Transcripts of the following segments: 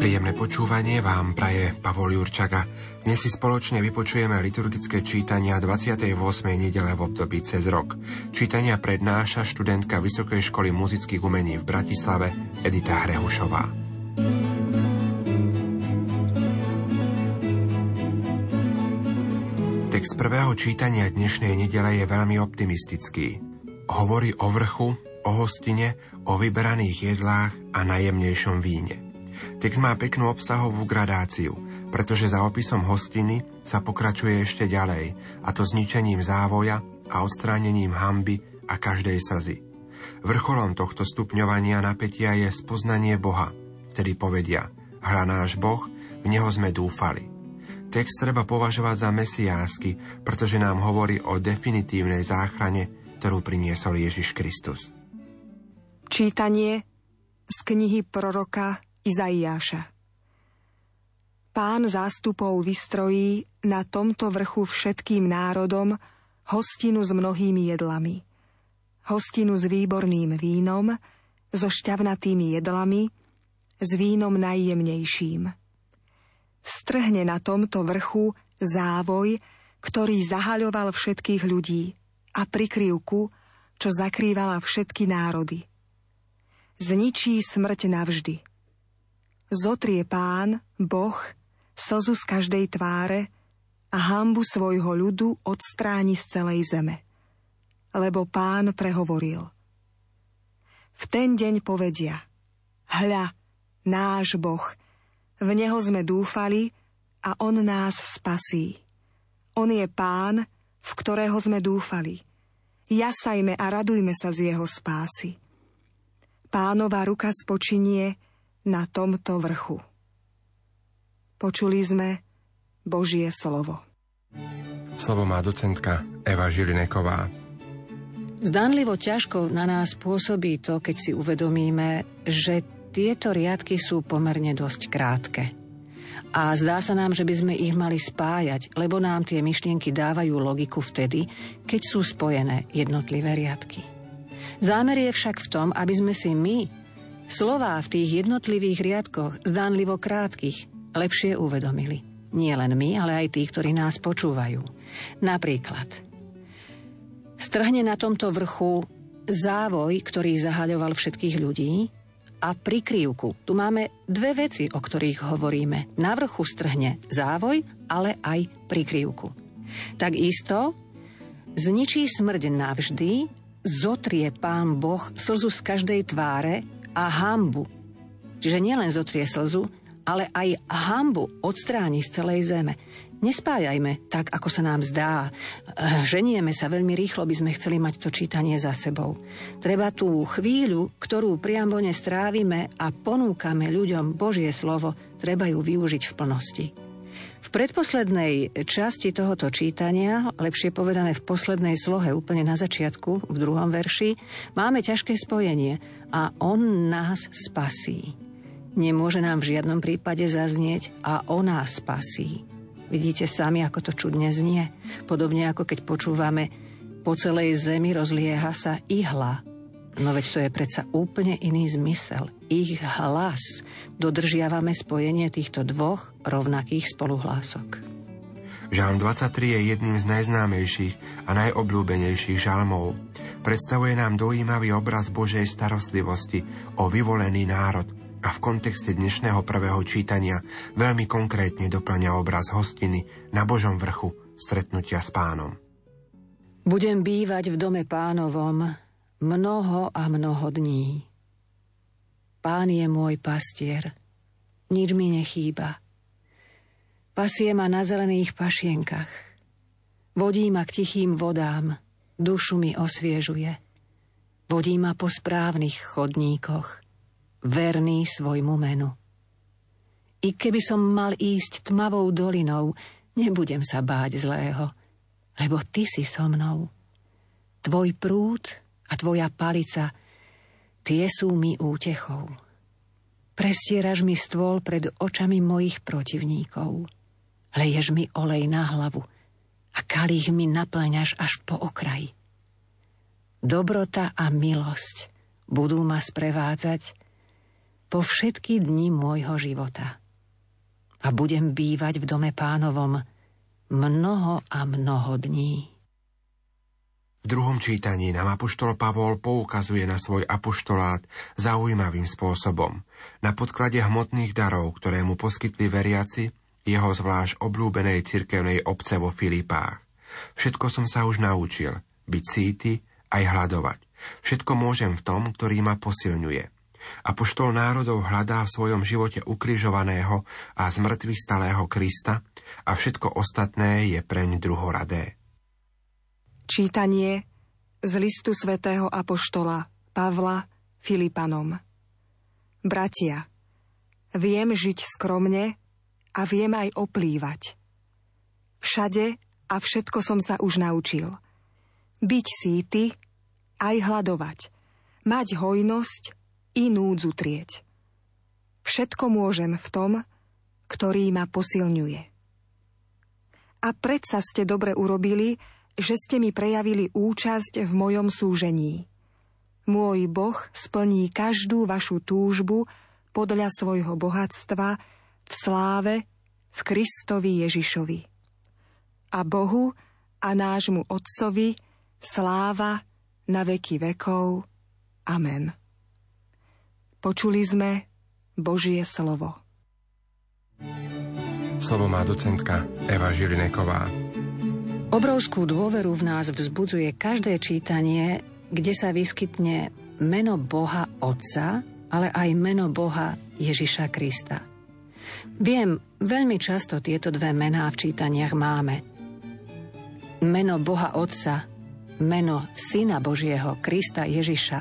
Príjemné počúvanie vám praje Pavol Jurčaga. Dnes si spoločne vypočujeme liturgické čítania 28. nedele v období cez rok. Čítania prednáša študentka Vysokej školy muzických umení v Bratislave Edita Hrehušová. Text prvého čítania dnešnej nedele je veľmi optimistický. Hovorí o vrchu, o hostine, o vyberaných jedlách a najjemnejšom víne. Text má peknú obsahovú gradáciu, pretože za opisom hostiny sa pokračuje ešte ďalej, a to zničením závoja a odstránením hamby a každej slzy. Vrcholom tohto stupňovania napätia je spoznanie Boha, ktorý povedia, hľa náš Boh, v Neho sme dúfali. Text treba považovať za mesiásky, pretože nám hovorí o definitívnej záchrane, ktorú priniesol Ježiš Kristus. Čítanie z knihy proroka Izaiáša. Pán zástupov vystrojí na tomto vrchu všetkým národom hostinu s mnohými jedlami. Hostinu s výborným vínom, so šťavnatými jedlami, s vínom najjemnejším. Strhne na tomto vrchu závoj, ktorý zahaľoval všetkých ľudí a prikryvku, čo zakrývala všetky národy. Zničí smrť navždy – Zotrie pán, Boh, slzu z každej tváre a hambu svojho ľudu odstráni z celej zeme. Lebo pán prehovoril. V ten deň povedia, hľa, náš Boh, v Neho sme dúfali a On nás spasí. On je pán, v ktorého sme dúfali. Jasajme a radujme sa z jeho spásy. Pánova ruka spočinie, na tomto vrchu. Počuli sme Božie slovo. Slovo má docentka Eva Žilineková. Zdanlivo ťažko na nás pôsobí to, keď si uvedomíme, že tieto riadky sú pomerne dosť krátke. A zdá sa nám, že by sme ich mali spájať, lebo nám tie myšlienky dávajú logiku vtedy, keď sú spojené jednotlivé riadky. Zámer je však v tom, aby sme si my Slová v tých jednotlivých riadkoch, zdánlivo krátkých, lepšie uvedomili. Nie len my, ale aj tí, ktorí nás počúvajú. Napríklad, strhne na tomto vrchu závoj, ktorý zahaľoval všetkých ľudí, a prikryvku. Tu máme dve veci, o ktorých hovoríme. Na vrchu strhne závoj, ale aj prikryvku. Takisto zničí smrť navždy, zotrie pán Boh slzu z každej tváre a hambu. Čiže nielen zotrie slzu, ale aj hambu odstráni z celej zeme. Nespájajme tak, ako sa nám zdá. Ženieme sa veľmi rýchlo, by sme chceli mať to čítanie za sebou. Treba tú chvíľu, ktorú priambone strávime a ponúkame ľuďom Božie slovo, treba ju využiť v plnosti. V predposlednej časti tohoto čítania, lepšie povedané v poslednej slohe úplne na začiatku, v druhom verši, máme ťažké spojenie a on nás spasí. Nemôže nám v žiadnom prípade zaznieť a on nás spasí. Vidíte sami, ako to čudne znie. Podobne ako keď počúvame po celej zemi rozlieha sa ihla, No veď to je predsa úplne iný zmysel. Ich hlas. Dodržiavame spojenie týchto dvoch rovnakých spoluhlások. Žalm 23 je jedným z najznámejších a najobľúbenejších žalmov. Predstavuje nám dojímavý obraz Božej starostlivosti o vyvolený národ a v kontexte dnešného prvého čítania veľmi konkrétne doplňa obraz hostiny na Božom vrchu stretnutia s pánom. Budem bývať v dome pánovom, mnoho a mnoho dní. Pán je môj pastier, nič mi nechýba. Pasie ma na zelených pašienkach, vodí ma k tichým vodám, dušu mi osviežuje. Vodí ma po správnych chodníkoch, verný svojmu menu. I keby som mal ísť tmavou dolinou, nebudem sa báť zlého, lebo ty si so mnou. Tvoj prúd a tvoja palica Tie sú mi útechou. Prestieraš mi stôl pred očami mojich protivníkov. Leješ mi olej na hlavu a kalých mi naplňaš až po okraji. Dobrota a milosť budú ma sprevádzať po všetky dni môjho života. A budem bývať v dome pánovom mnoho a mnoho dní. Druhom čítaní nám apoštol Pavol poukazuje na svoj apoštolát zaujímavým spôsobom. Na podklade hmotných darov, ktoré mu poskytli veriaci, jeho zvlášť obľúbenej cirkevnej obce vo Filipách. Všetko som sa už naučil, byť síty aj hľadovať. Všetko môžem v tom, ktorý ma posilňuje. Apoštol národov hľadá v svojom živote ukrižovaného a zmrtvých stalého Krista a všetko ostatné je preň druhoradé. Čítanie z listu svätého Apoštola Pavla Filipanom Bratia, viem žiť skromne a viem aj oplývať. Všade a všetko som sa už naučil. Byť síty, aj hľadovať. Mať hojnosť i núdzu trieť. Všetko môžem v tom, ktorý ma posilňuje. A predsa ste dobre urobili, že ste mi prejavili účasť v mojom súžení. Môj Boh splní každú vašu túžbu podľa svojho bohatstva v sláve v Kristovi Ježišovi. A Bohu a nášmu Otcovi sláva na veky vekov. Amen. Počuli sme Božie slovo. Slovo má docentka Eva Žilineková. Obrovskú dôveru v nás vzbudzuje každé čítanie, kde sa vyskytne meno Boha Otca, ale aj meno Boha Ježiša Krista. Viem, veľmi často tieto dve mená v čítaniach máme. Meno Boha Otca, meno Syna Božieho, Krista Ježiša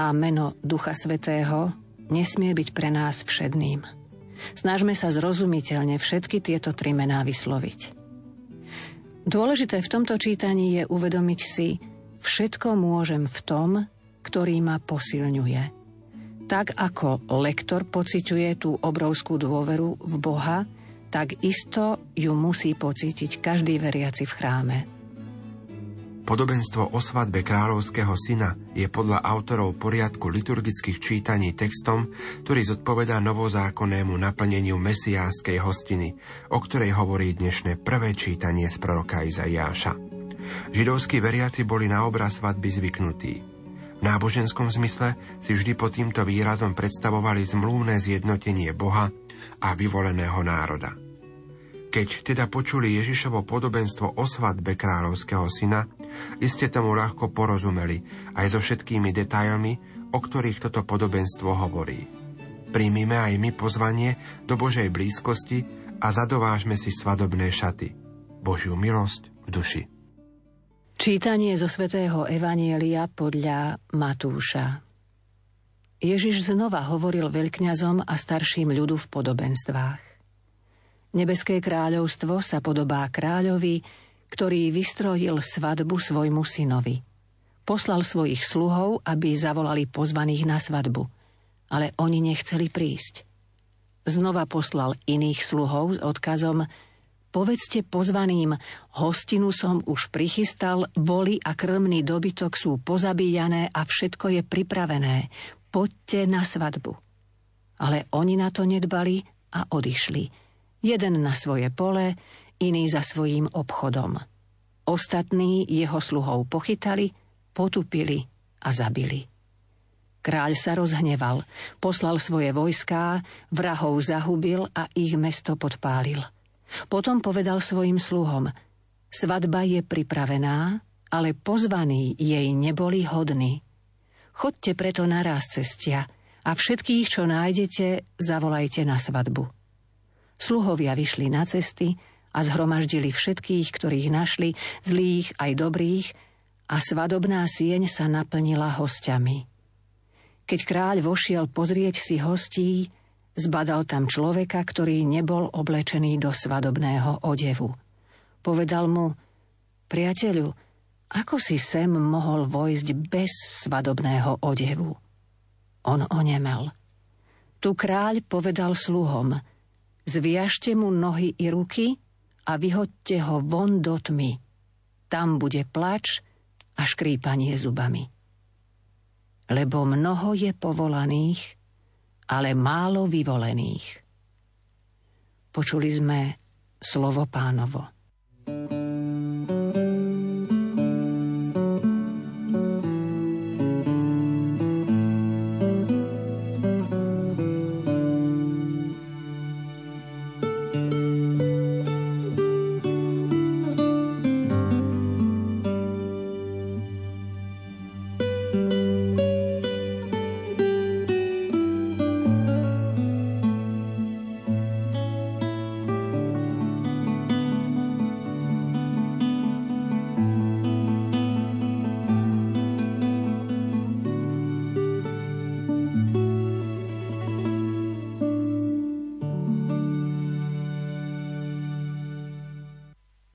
a meno Ducha Svetého nesmie byť pre nás všedným. Snažme sa zrozumiteľne všetky tieto tri mená vysloviť. Dôležité v tomto čítaní je uvedomiť si, všetko môžem v tom, ktorý ma posilňuje. Tak ako lektor pociťuje tú obrovskú dôveru v Boha, tak isto ju musí pocítiť každý veriaci v chráme. Podobenstvo o svadbe kráľovského syna je podľa autorov poriadku liturgických čítaní textom, ktorý zodpovedá novozákonnému naplneniu mesiánskej hostiny, o ktorej hovorí dnešné prvé čítanie z proroka Izaiáša. Židovskí veriaci boli na obraz svadby zvyknutí. V náboženskom zmysle si vždy pod týmto výrazom predstavovali zmluvné zjednotenie Boha a vyvoleného národa. Keď teda počuli Ježišovo podobenstvo o svadbe kráľovského syna, Iste tomu ľahko porozumeli, aj so všetkými detailmi, o ktorých toto podobenstvo hovorí. Príjmime aj my pozvanie do Božej blízkosti a zadovážme si svadobné šaty. Božiu milosť v duši. Čítanie zo svätého Evanielia podľa Matúša Ježiš znova hovoril veľkňazom a starším ľudu v podobenstvách. Nebeské kráľovstvo sa podobá kráľovi, ktorý vystrojil svadbu svojmu synovi. Poslal svojich sluhov, aby zavolali pozvaných na svadbu, ale oni nechceli prísť. Znova poslal iných sluhov s odkazom Povedzte pozvaným, hostinu som už prichystal, voli a krmný dobytok sú pozabíjané a všetko je pripravené. Poďte na svadbu. Ale oni na to nedbali a odišli. Jeden na svoje pole, iný za svojím obchodom. Ostatní jeho sluhov pochytali, potupili a zabili. Kráľ sa rozhneval, poslal svoje vojská, vrahov zahubil a ich mesto podpálil. Potom povedal svojim sluhom, svadba je pripravená, ale pozvaní jej neboli hodní. Chodte preto naraz cestia a všetkých, čo nájdete, zavolajte na svadbu. Sluhovia vyšli na cesty, a zhromaždili všetkých, ktorých našli, zlých aj dobrých, a svadobná sieň sa naplnila hostiami. Keď kráľ vošiel pozrieť si hostí, zbadal tam človeka, ktorý nebol oblečený do svadobného odevu. Povedal mu, priateľu, ako si sem mohol vojsť bez svadobného odevu? On onemel. Tu kráľ povedal sluhom, zviažte mu nohy i ruky a vyhoďte ho von do tmy. Tam bude plač a škrípanie zubami. Lebo mnoho je povolaných, ale málo vyvolených. Počuli sme slovo pánovo.